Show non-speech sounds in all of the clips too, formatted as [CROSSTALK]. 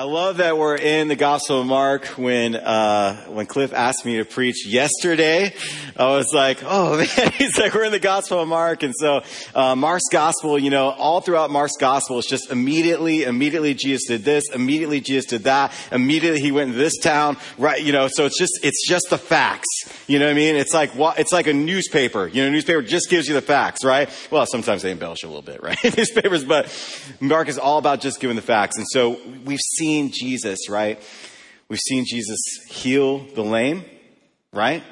I love that we're in the Gospel of Mark. When uh, when Cliff asked me to preach yesterday, I was like, "Oh [LAUGHS] man!" He's like, "We're in the Gospel of Mark," and so uh, Mark's Gospel, you know, all throughout Mark's Gospel, it's just immediately, immediately Jesus did this, immediately Jesus did that, immediately he went to this town, right? You know, so it's just it's just the facts. You know what I mean? It's like it's like a newspaper. You know, a newspaper just gives you the facts, right? Well, sometimes they embellish a little bit, [LAUGHS] right? Newspapers, but Mark is all about just giving the facts, and so we've seen seen Jesus, right? We've seen Jesus heal the lame, right?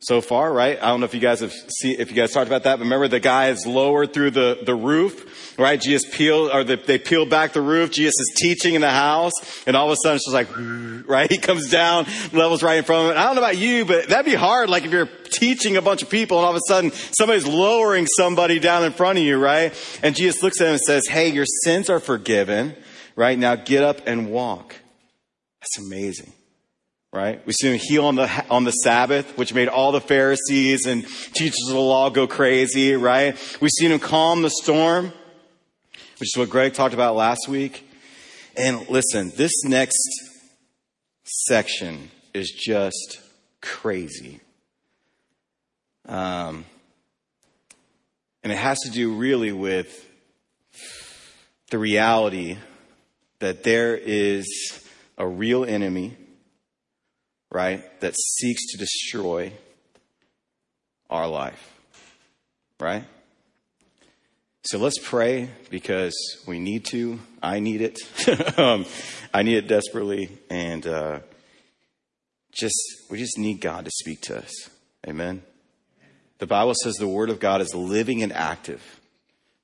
So far, right? I don't know if you guys have seen, if you guys talked about that, but remember the guy is lowered through the, the roof, right? Jesus peeled, or the, they peeled back the roof. Jesus is teaching in the house, and all of a sudden it's just like, [LAUGHS] right? He comes down, levels right in front of him. I don't know about you, but that'd be hard, like if you're teaching a bunch of people and all of a sudden somebody's lowering somebody down in front of you, right? And Jesus looks at him and says, hey, your sins are forgiven right? Now get up and walk. That's amazing, right? We see him heal on the, on the Sabbath, which made all the Pharisees and teachers of the law go crazy, right? We've seen him calm the storm, which is what Greg talked about last week. And listen, this next section is just crazy. Um, and it has to do really with the reality that there is a real enemy, right, that seeks to destroy our life, right? So let's pray because we need to. I need it. [LAUGHS] um, I need it desperately, and uh, just we just need God to speak to us. Amen. The Bible says the Word of God is living and active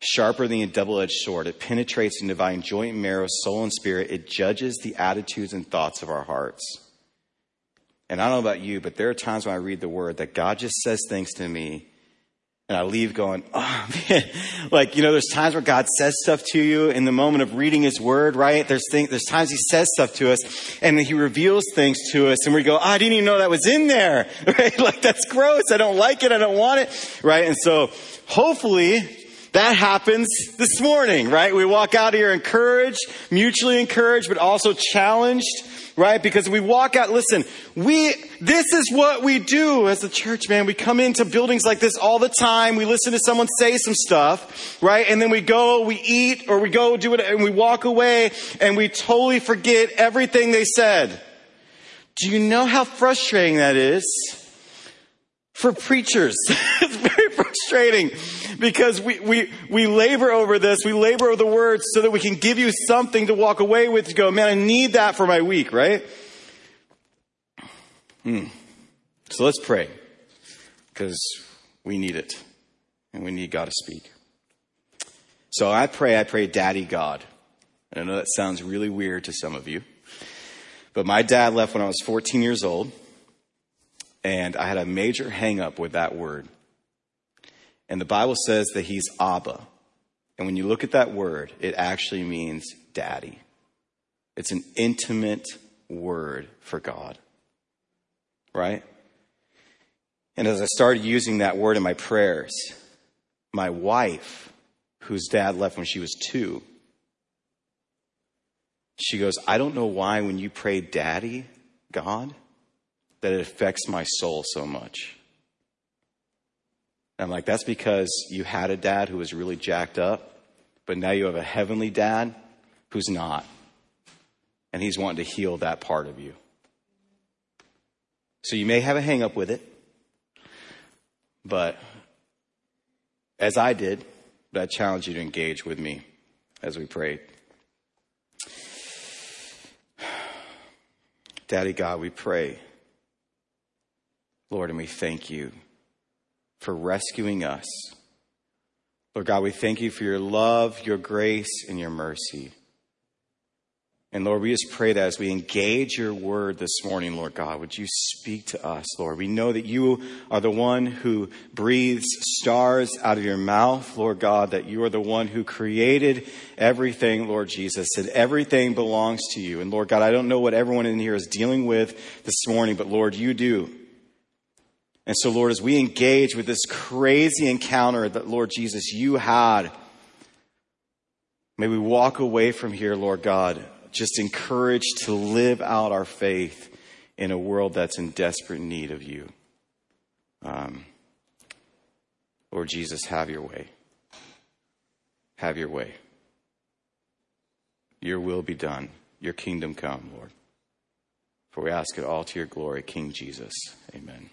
sharper than a double edged sword. It penetrates and dividing joint and marrow, soul and spirit. It judges the attitudes and thoughts of our hearts. And I don't know about you, but there are times when I read the word that God just says things to me and I leave going, [LAUGHS] oh man, like, you know, there's times where God says stuff to you in the moment of reading his word, right? There's things, there's times he says stuff to us and he reveals things to us and we go, oh, I didn't even know that was in there, [LAUGHS] right? Like, that's gross. I don't like it. I don't want it, right? And so hopefully that happens this morning, right? We walk out here encouraged, mutually encouraged, but also challenged, right? Because we walk out, listen, we, this is what we do as a church, man. We come into buildings like this all the time. We listen to someone say some stuff, right? And then we go, we eat, or we go do it, and we walk away, and we totally forget everything they said. Do you know how frustrating that is? For preachers. [LAUGHS] it's very frustrating because we, we, we labor over this. We labor over the words so that we can give you something to walk away with to go, man, I need that for my week, right? Hmm. So let's pray because we need it and we need God to speak. So I pray, I pray, Daddy God. I know that sounds really weird to some of you, but my dad left when I was 14 years old, and I had a major hangup with that word. And the Bible says that he's Abba. And when you look at that word, it actually means daddy. It's an intimate word for God. Right? And as I started using that word in my prayers, my wife, whose dad left when she was two, she goes, I don't know why when you pray daddy, God, that it affects my soul so much. And I'm like, that's because you had a dad who was really jacked up, but now you have a heavenly dad who's not. And he's wanting to heal that part of you. So you may have a hang up with it, but as I did, but I challenge you to engage with me as we prayed. [SIGHS] Daddy God, we pray. Lord, and we thank you for rescuing us. Lord God, we thank you for your love, your grace, and your mercy. And Lord, we just pray that as we engage your word this morning, Lord God, would you speak to us, Lord? We know that you are the one who breathes stars out of your mouth, Lord God, that you are the one who created everything, Lord Jesus, and everything belongs to you. And Lord God, I don't know what everyone in here is dealing with this morning, but Lord, you do. And so, Lord, as we engage with this crazy encounter that, Lord Jesus, you had, may we walk away from here, Lord God, just encouraged to live out our faith in a world that's in desperate need of you. Um, Lord Jesus, have your way. Have your way. Your will be done. Your kingdom come, Lord. For we ask it all to your glory, King Jesus. Amen.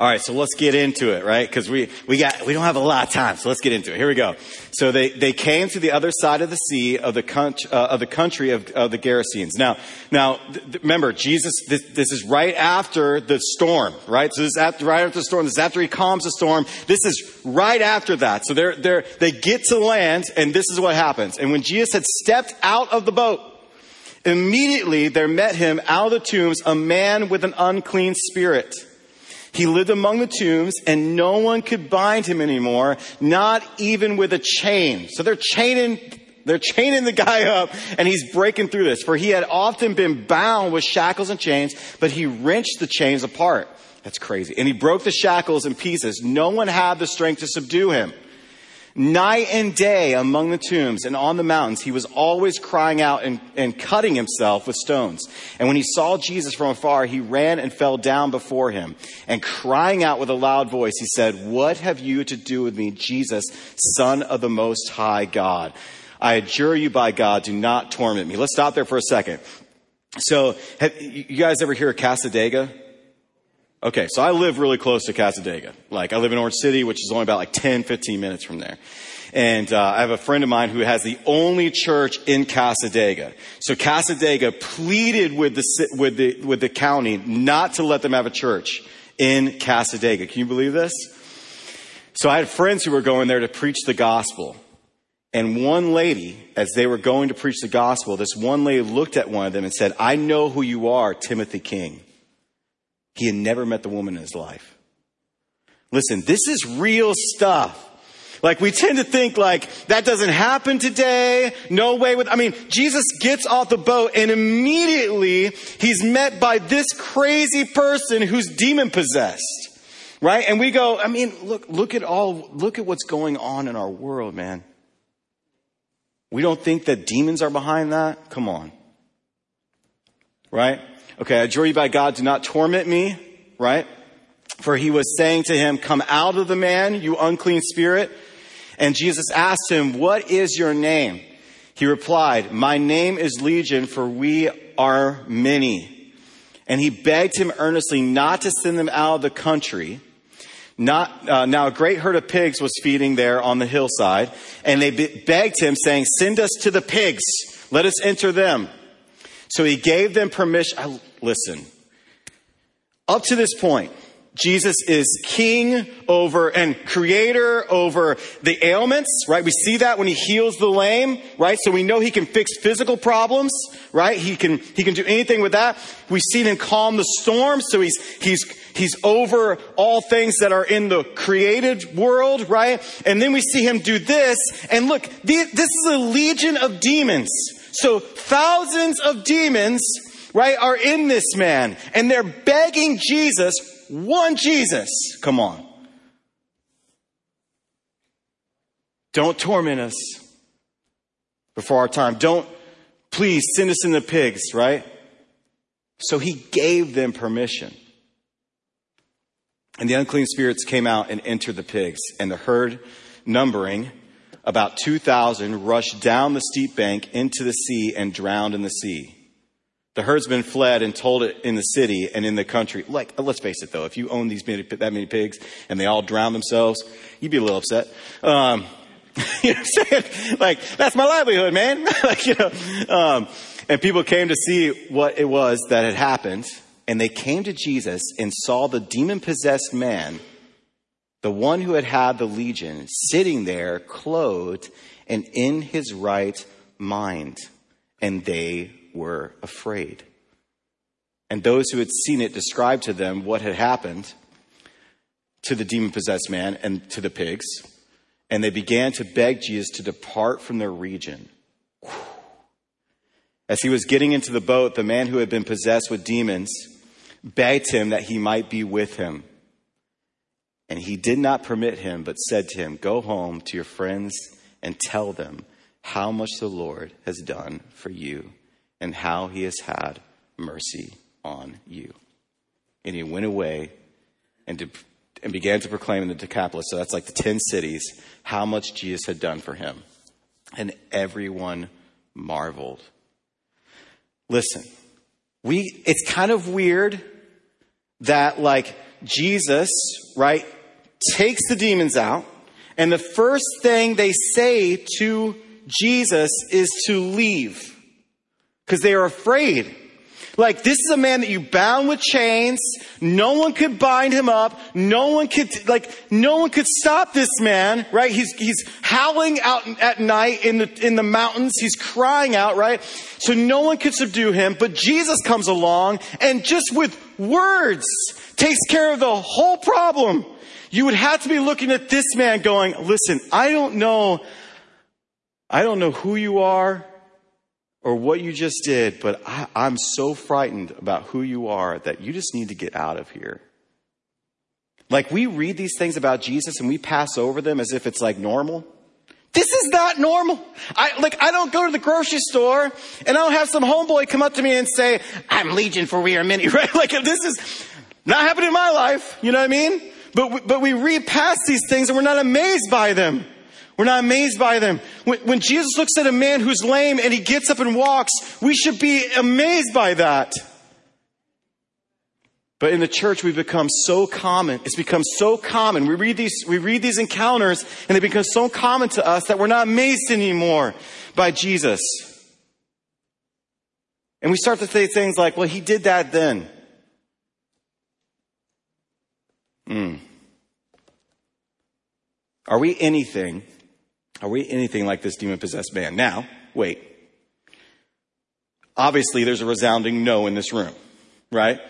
All right, so let's get into it, right? Because we, we got we don't have a lot of time, so let's get into it. Here we go. So they, they came to the other side of the sea of the country, uh, of the country of, of the Gerasenes. Now now th- remember Jesus. This, this, is right after the storm, right? So this is after, right after the storm. This is after he calms the storm. This is right after that. So they're they're they get to land, and this is what happens. And when Jesus had stepped out of the boat. Immediately there met him out of the tombs a man with an unclean spirit he lived among the tombs and no one could bind him anymore, not even with a chain. So they're chaining, they're chaining the guy up and he's breaking through this. For he had often been bound with shackles and chains, but he wrenched the chains apart. That's crazy. And he broke the shackles in pieces. No one had the strength to subdue him. Night and day among the tombs and on the mountains, he was always crying out and, and cutting himself with stones. And when he saw Jesus from afar, he ran and fell down before him. And crying out with a loud voice, he said, What have you to do with me, Jesus, Son of the Most High God? I adjure you by God, do not torment me. Let's stop there for a second. So, have you guys ever hear of Cassadaga? Okay, so I live really close to Cassadaga. Like, I live in Orange City, which is only about like 10, 15 minutes from there. And uh, I have a friend of mine who has the only church in Cassadaga. So Cassadaga pleaded with the, with the, with the county not to let them have a church in Cassadaga. Can you believe this? So I had friends who were going there to preach the gospel. And one lady, as they were going to preach the gospel, this one lady looked at one of them and said, I know who you are, Timothy King. He had never met the woman in his life. Listen, this is real stuff. Like we tend to think like that doesn't happen today. No way with, I mean, Jesus gets off the boat and immediately he's met by this crazy person who's demon possessed. Right? And we go, I mean, look, look at all, look at what's going on in our world, man. We don't think that demons are behind that? Come on. Right? Okay, I adjure you by God, do not torment me, right? For he was saying to him, come out of the man, you unclean spirit. And Jesus asked him, what is your name? He replied, my name is Legion, for we are many. And he begged him earnestly not to send them out of the country. Not, uh, now a great herd of pigs was feeding there on the hillside, and they be- begged him, saying, Send us to the pigs, let us enter them. So he gave them permission. I, listen, up to this point, Jesus is king over and creator over the ailments, right? We see that when he heals the lame, right? So we know he can fix physical problems, right? He can, he can do anything with that. We've seen him calm the storm. So he's, he's, he's over all things that are in the created world, right? And then we see him do this. And look, this is a legion of demons so thousands of demons, right, are in this man and they're begging Jesus, one Jesus, come on. Don't torment us before our time. Don't, please send us in the pigs, right? So he gave them permission. And the unclean spirits came out and entered the pigs, and the herd, numbering about 2,000 rushed down the steep bank into the sea and drowned in the sea. The herdsmen fled and told it in the city and in the country. Like, let's face it though, if you own these many, that many pigs and they all drown themselves, you'd be a little upset. Um, [LAUGHS] you know what I'm saying? Like, that's my livelihood, man. [LAUGHS] like, you know, um, and people came to see what it was that had happened. And they came to Jesus and saw the demon possessed man the one who had had the legion, sitting there clothed and in his right mind. And they were afraid. And those who had seen it described to them what had happened to the demon possessed man and to the pigs. And they began to beg Jesus to depart from their region. As he was getting into the boat, the man who had been possessed with demons begged him that he might be with him. And he did not permit him, but said to him, Go home to your friends and tell them how much the Lord has done for you and how he has had mercy on you. And he went away and, and began to proclaim in the Decapolis, so that's like the 10 cities, how much Jesus had done for him. And everyone marveled. Listen, we, it's kind of weird that like Jesus, right, takes the demons out, and the first thing they say to Jesus is to leave because they are afraid. Like, this is a man that you bound with chains. No one could bind him up. No one could, like, no one could stop this man, right? He's, he's howling out at night in the, in the mountains. He's crying out, right? So no one could subdue him. But Jesus comes along and just with words takes care of the whole problem. You would have to be looking at this man going, listen, I don't know, I don't know who you are or what you just did, but I, I'm so frightened about who you are that you just need to get out of here. Like we read these things about Jesus and we pass over them as if it's like normal. This is not normal. I, like, I don't go to the grocery store and I don't have some homeboy come up to me and say, I'm Legion for we are many, [LAUGHS] right? Like, this is not happening in my life. You know what I mean? But, we, but we read past these things and we're not amazed by them. We're not amazed by them. When, when Jesus looks at a man who's lame and he gets up and walks, we should be amazed by that. But in the church, we've become so common. It's become so common. We read these, we read these encounters and they become so common to us that we're not amazed anymore by Jesus. And we start to say things like, well, he did that then. Hmm. Are we anything are we anything like this demon possessed man? Now, wait. Obviously, there's a resounding no in this room, right?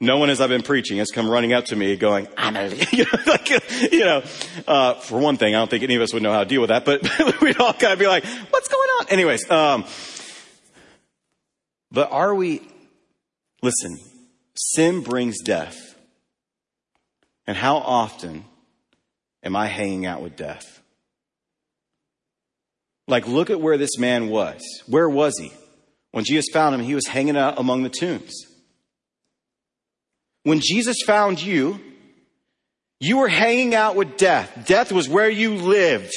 No one, as I've been preaching, has come running up to me going, I'm a, [LAUGHS] you know, like, you know uh, for one thing, I don't think any of us would know how to deal with that, but [LAUGHS] we'd all kind of be like, what's going on? Anyways, um, but are we, listen, sin brings death. And how often am I hanging out with death? Like, look at where this man was. Where was he? When Jesus found him, he was hanging out among the tombs. When Jesus found you, you were hanging out with death. Death was where you lived.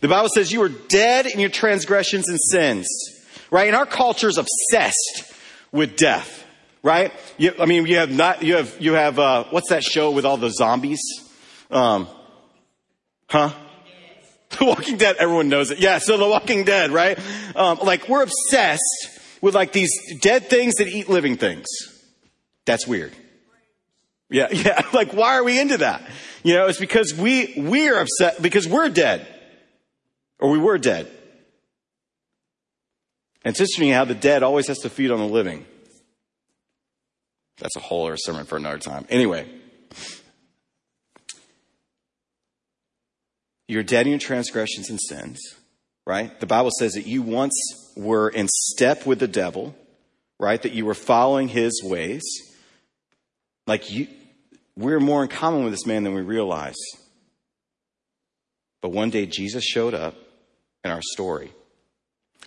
The Bible says you were dead in your transgressions and sins, right? And our culture is obsessed with death, right? You, I mean, you have not, you have, you have, uh, what's that show with all the zombies? Um, huh? [LAUGHS] The Walking Dead, everyone knows it. Yeah, so The Walking Dead, right? Um, like, we're obsessed with like these dead things that eat living things. That's weird. Yeah, [LAUGHS] yeah. Like, why are we into that? You know, it's because we, we're upset because we're dead. Or we were dead. And it's interesting how the dead always has to feed on the living. That's a whole other sermon for another time. Anyway. You're dead in your transgressions and sins, right? The Bible says that you once were in step with the devil, right? That you were following his ways. Like you, we're more in common with this man than we realize. But one day Jesus showed up in our story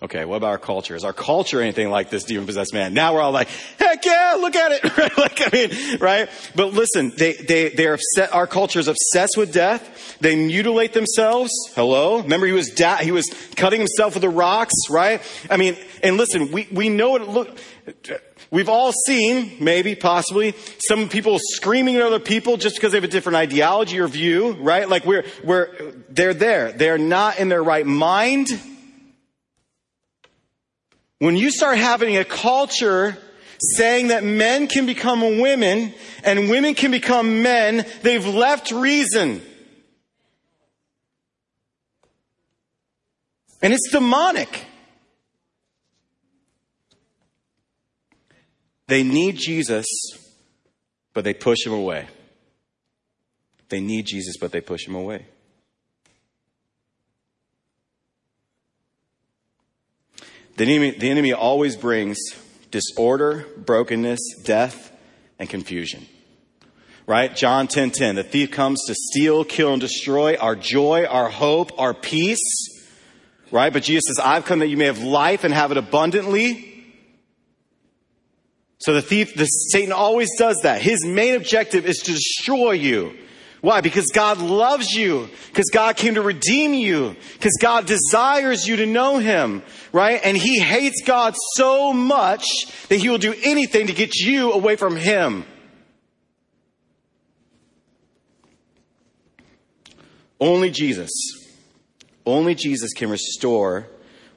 Okay, what about our culture? Is our culture anything like this demon possessed man? Now we're all like, heck yeah, look at it. [LAUGHS] like, I mean, right? But listen, they, they, they're upset, our culture is obsessed with death. They mutilate themselves. Hello? Remember he was, da- he was cutting himself with the rocks, right? I mean, and listen, we, we know it look, We've all seen, maybe, possibly, some people screaming at other people just because they have a different ideology or view, right? Like we're, we're, they're there. They're not in their right mind. When you start having a culture saying that men can become women and women can become men, they've left reason. And it's demonic. They need Jesus, but they push him away. They need Jesus, but they push him away. The enemy, the enemy always brings disorder, brokenness, death, and confusion. Right? John 10:10. 10, 10, the thief comes to steal, kill, and destroy our joy, our hope, our peace. right? But Jesus says, I've come that you may have life and have it abundantly. So the thief, the Satan always does that. His main objective is to destroy you. Why? Because God loves you. Because God came to redeem you. Because God desires you to know Him, right? And He hates God so much that He will do anything to get you away from Him. Only Jesus, only Jesus can restore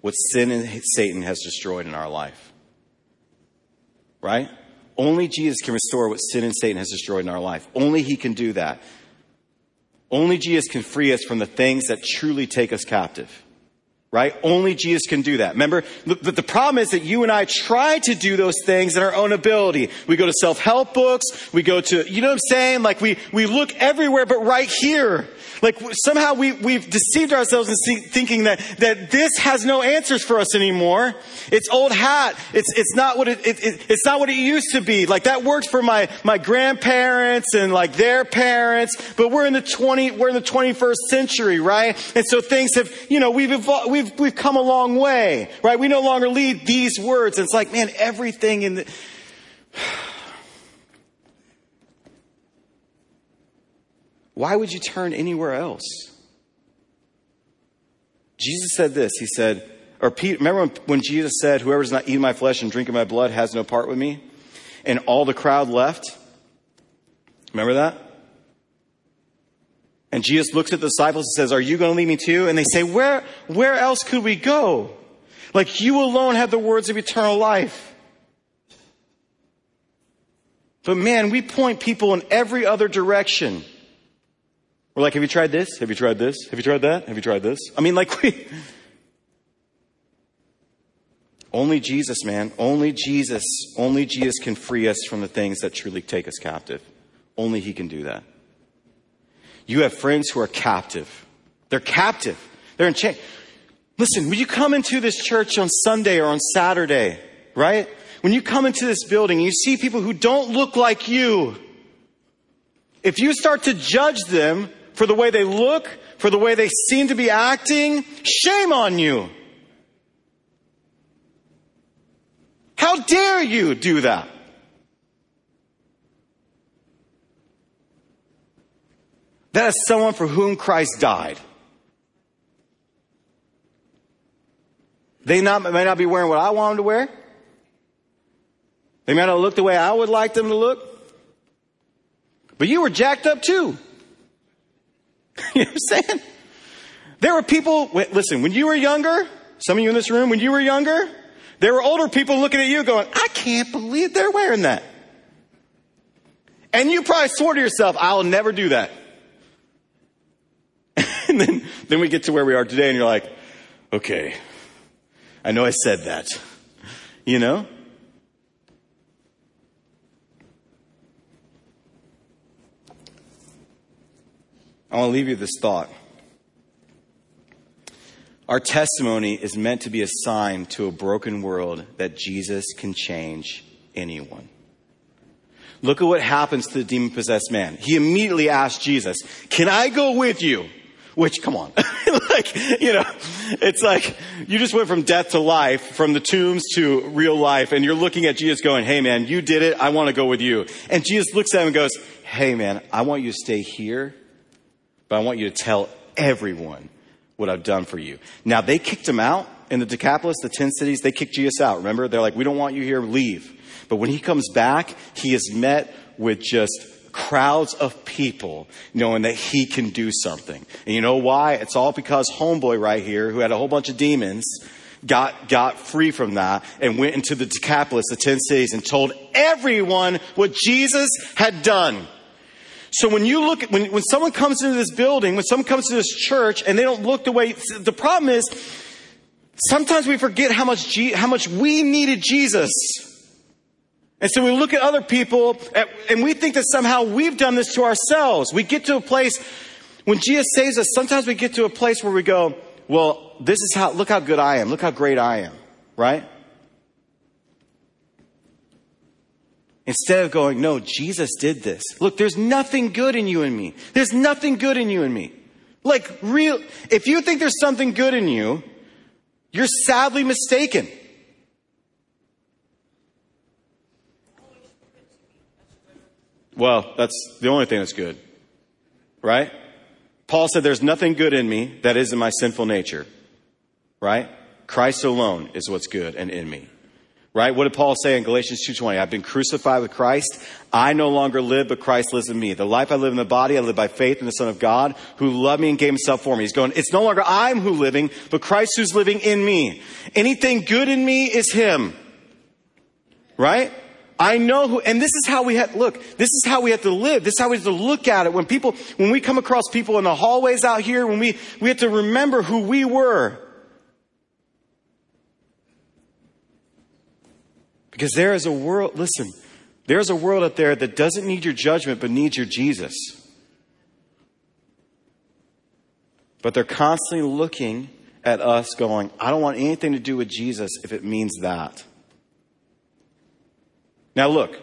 what sin and Satan has destroyed in our life. Right? Only Jesus can restore what sin and Satan has destroyed in our life. Only He can do that. Only Jesus can free us from the things that truly take us captive. Right? Only Jesus can do that. Remember, the, the problem is that you and I try to do those things in our own ability. We go to self-help books. We go to, you know what I'm saying? Like we, we look everywhere but right here. Like somehow we, we've deceived ourselves in see, thinking that, that this has no answers for us anymore. It's old hat. It's, it's not what it, it, it, it's not what it used to be. Like that worked for my, my grandparents and like their parents, but we're in the 20, we're in the 21st century, right? And so things have, you know, we've evolved, we've, we've come a long way, right? We no longer lead these words. It's like, man, everything in the, [SIGHS] Why would you turn anywhere else? Jesus said this. He said, or Peter, remember when, Jesus said, Whoever does not eat my flesh and drink my blood has no part with me? And all the crowd left? Remember that? And Jesus looks at the disciples and says, Are you going to leave me too? And they say, Where, where else could we go? Like you alone have the words of eternal life. But man, we point people in every other direction. We're like, have you tried this? Have you tried this? Have you tried that? Have you tried this? I mean, like, [LAUGHS] we. Only Jesus, man. Only Jesus. Only Jesus can free us from the things that truly take us captive. Only He can do that. You have friends who are captive. They're captive. They're in chains. Listen, when you come into this church on Sunday or on Saturday, right? When you come into this building, and you see people who don't look like you. If you start to judge them for the way they look, for the way they seem to be acting, shame on you. How dare you do that? That is someone for whom Christ died. They not, may not be wearing what I want them to wear. They may not look the way I would like them to look. But you were jacked up too. [LAUGHS] you know what I'm saying? There were people, listen, when you were younger, some of you in this room, when you were younger, there were older people looking at you going, I can't believe they're wearing that. And you probably swore to yourself, I'll never do that. And then, then we get to where we are today and you're like, okay, I know I said that. You know? I want to leave you this thought. Our testimony is meant to be a sign to a broken world that Jesus can change anyone. Look at what happens to the demon possessed man. He immediately asked Jesus, Can I go with you? Which, come on. [LAUGHS] like, you know, it's like you just went from death to life, from the tombs to real life, and you're looking at Jesus going, Hey man, you did it. I want to go with you. And Jesus looks at him and goes, Hey man, I want you to stay here but I want you to tell everyone what I've done for you. Now, they kicked him out in the Decapolis, the 10 cities, they kicked Jesus out. Remember? They're like, we don't want you here, leave. But when he comes back, he is met with just crowds of people knowing that he can do something. And you know why? It's all because homeboy right here, who had a whole bunch of demons, got, got free from that and went into the Decapolis, the 10 cities, and told everyone what Jesus had done. So when you look at, when, when someone comes into this building, when someone comes to this church and they don't look the way, the problem is sometimes we forget how much, how much we needed Jesus. And so we look at other people and we think that somehow we've done this to ourselves. We get to a place, when Jesus saves us, sometimes we get to a place where we go, well, this is how, look how good I am. Look how great I am. Right? Instead of going, no, Jesus did this. Look, there's nothing good in you and me. There's nothing good in you and me. Like real, if you think there's something good in you, You're sadly mistaken. Well, that's the only thing that's good. Right? Paul said, There's nothing good in me that is in my sinful nature. Right? Christ alone is what's good and in me. Right? What did Paul say in Galatians 2:20? I've been crucified with Christ. I no longer live, but Christ lives in me. The life I live in the body, I live by faith in the Son of God, who loved me and gave himself for me. He's going, it's no longer I'm who living, but Christ who's living in me. Anything good in me is him. Right? I know who, and this is how we have, look, this is how we have to live. This is how we have to look at it. When people, when we come across people in the hallways out here, when we, we have to remember who we were. Because there is a world, listen, there's a world out there that doesn't need your judgment, but needs your Jesus. But they're constantly looking at us going, I don't want anything to do with Jesus if it means that. Now, look,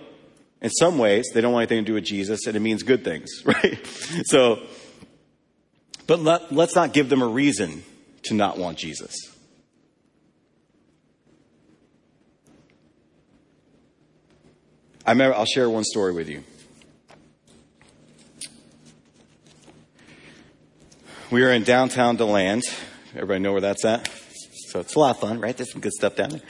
in some ways, they don't want anything to do with Jesus, and it means good things, [LAUGHS] right? So, but let, let's not give them a reason to not want Jesus. I remember, I'll share one story with you. We were in downtown DeLand. Everybody know where that's at? So it's a lot of fun, right? There's some good stuff down there.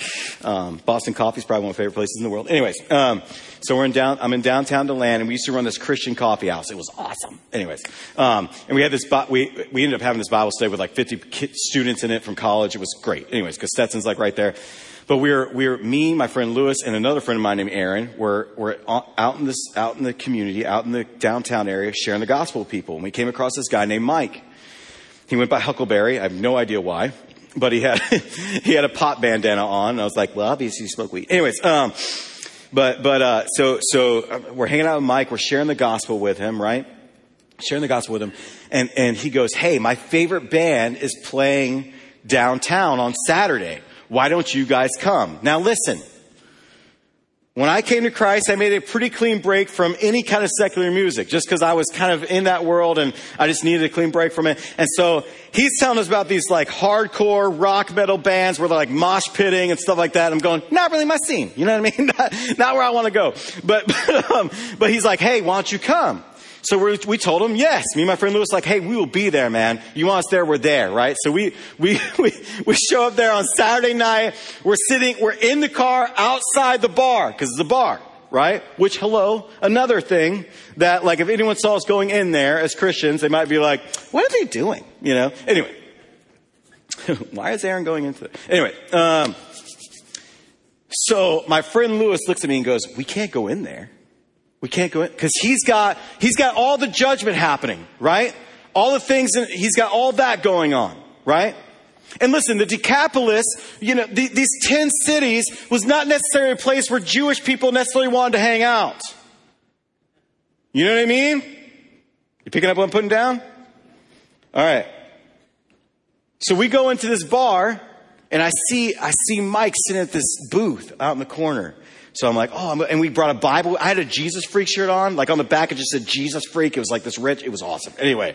Um, Boston Coffee is probably one of my favorite places in the world. Anyways, um, so we're in down, I'm in downtown DeLand, and we used to run this Christian coffee house. It was awesome. Anyways, um, and we had this, we, we ended up having this Bible study with like 50 students in it from college. It was great. Anyways, because Stetson's like right there. But we're, we're me, my friend Lewis, and another friend of mine named Aaron We're, we're out in this, out in the community, out in the downtown area, sharing the gospel with people. And we came across this guy named Mike. He went by Huckleberry. I have no idea why, but he had, [LAUGHS] he had a pot bandana on. I was like, well, obviously you smoke weed. Anyways, um, but, but, uh, so, so uh, we're hanging out with Mike. We're sharing the gospel with him, right? Sharing the gospel with him. And, and he goes, Hey, my favorite band is playing downtown on Saturday. Why don't you guys come? Now listen. When I came to Christ, I made a pretty clean break from any kind of secular music, just because I was kind of in that world and I just needed a clean break from it. And so he's telling us about these like hardcore rock metal bands where they're like mosh pitting and stuff like that. I'm going, not really my scene. You know what I mean? [LAUGHS] Not, not where I want to go. But, [LAUGHS] but, um, but he's like, hey, why don't you come? So we we told him, yes. Me and my friend Lewis like, hey, we will be there, man. You want us there, we're there, right? So we, we, [LAUGHS] we, we show up there on Saturday night. We're sitting, we're in the car outside the bar, because it's a bar, right? Which, hello, another thing that, like, if anyone saw us going in there as Christians, they might be like, what are they doing? You know? Anyway. [LAUGHS] Why is Aaron going into it? Anyway, um, so my friend Lewis looks at me and goes, we can't go in there. We can't go in because he's got he's got all the judgment happening, right? All the things he's got all that going on, right? And listen, the Decapolis, you know, the, these ten cities was not necessarily a place where Jewish people necessarily wanted to hang out. You know what I mean? You picking up what I'm putting down? All right. So we go into this bar, and I see I see Mike sitting at this booth out in the corner. So I'm like, oh, and we brought a Bible. I had a Jesus freak shirt on. Like on the back, it just said Jesus freak. It was like this rich. It was awesome. Anyway,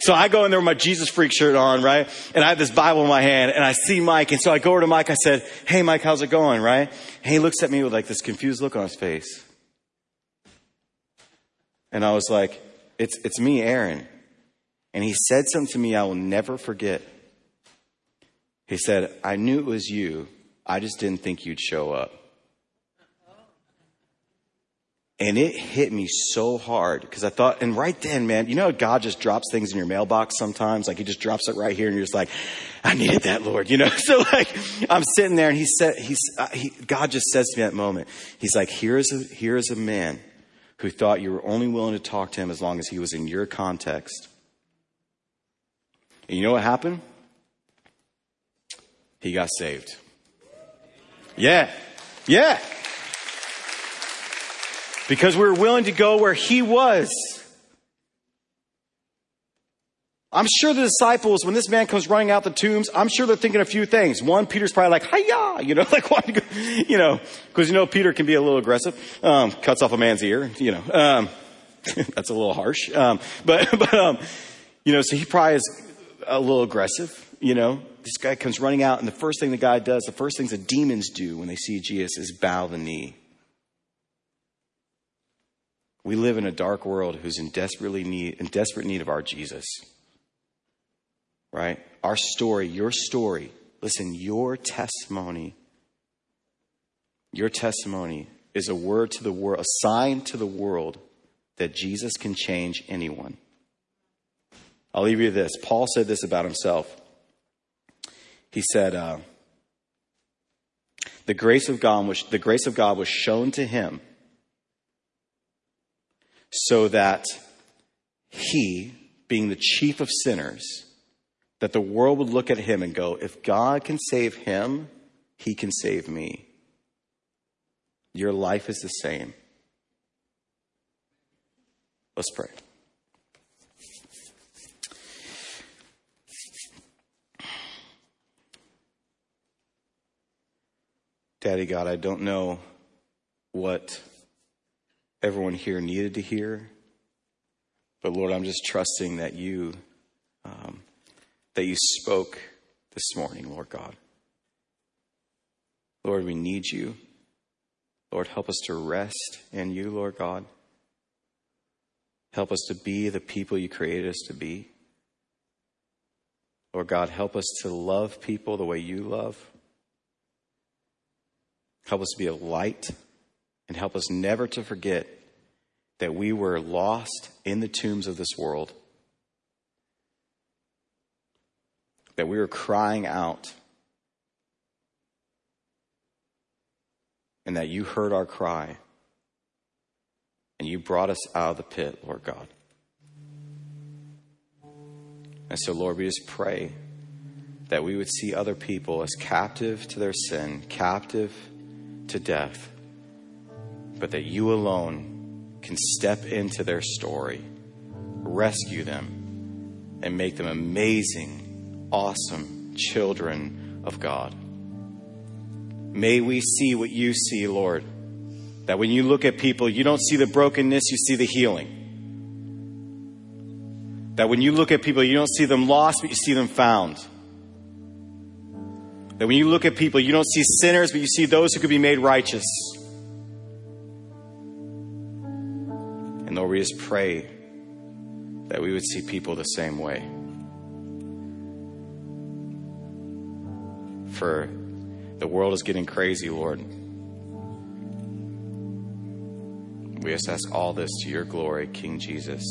so I go in there with my Jesus freak shirt on, right? And I have this Bible in my hand and I see Mike. And so I go over to Mike. I said, hey, Mike, how's it going, right? And he looks at me with like this confused look on his face. And I was like, it's, it's me, Aaron. And he said something to me I will never forget. He said, I knew it was you. I just didn't think you'd show up. And it hit me so hard because I thought, and right then, man, you know, God just drops things in your mailbox sometimes. Like he just drops it right here and you're just like, I needed that, Lord, you know? [LAUGHS] So like, I'm sitting there and he said, he's, uh, he, God just says to me at that moment, he's like, here is a, here is a man who thought you were only willing to talk to him as long as he was in your context. And you know what happened? He got saved. Yeah. Yeah because we were willing to go where he was. I'm sure the disciples, when this man comes running out the tombs, I'm sure they're thinking a few things. One, Peter's probably like, hiya, you know, [LAUGHS] like, you know, because you know, Peter can be a little aggressive, um, cuts off a man's ear, you know, um, [LAUGHS] that's a little harsh. Um, but, [LAUGHS] but, um, you know, so he probably is a little aggressive. you know, this guy comes running out, and the first thing the guy does, the first things the demons do when they see Jesus is bow the knee. We live in a dark world who's in desperately need in desperate need of our Jesus. Right? Our story, your story, listen, your testimony, your testimony is a word to the world, a sign to the world that Jesus can change anyone. I'll leave you this. Paul said this about himself. He said, uh, the grace of God was the grace of God was shown to him so that he, being the chief of sinners, that the world would look at him and go, if God can save him, he can save me. Your life is the same. Let's pray. Daddy God, I don't know what everyone here needed to hear, but Lord, I'm just trusting that you um, that you spoke this morning, Lord God. Lord, we need you. Lord, help us to rest in you, Lord God. Help us to be the people you created us to be. Lord God, help us to love people the way you love. Help us to be a light and help us never to forget that we were lost in the tombs of this world. That we were crying out. And that you heard our cry. And you brought us out of the pit, Lord God. And so, Lord, we just pray that we would see other people as captive to their sin, captive to death, but that you alone can step into their story, rescue them, and make them amazing, awesome children of God. May we see what you see, Lord. That when you look at people, you don't see the brokenness, you see the healing. That when you look at people, you don't see them lost, but you see them found. That when you look at people, you don't see sinners, but you see those who could be made righteous. Lord, we just pray that we would see people the same way. For the world is getting crazy, Lord. We just ask all this to your glory, King Jesus.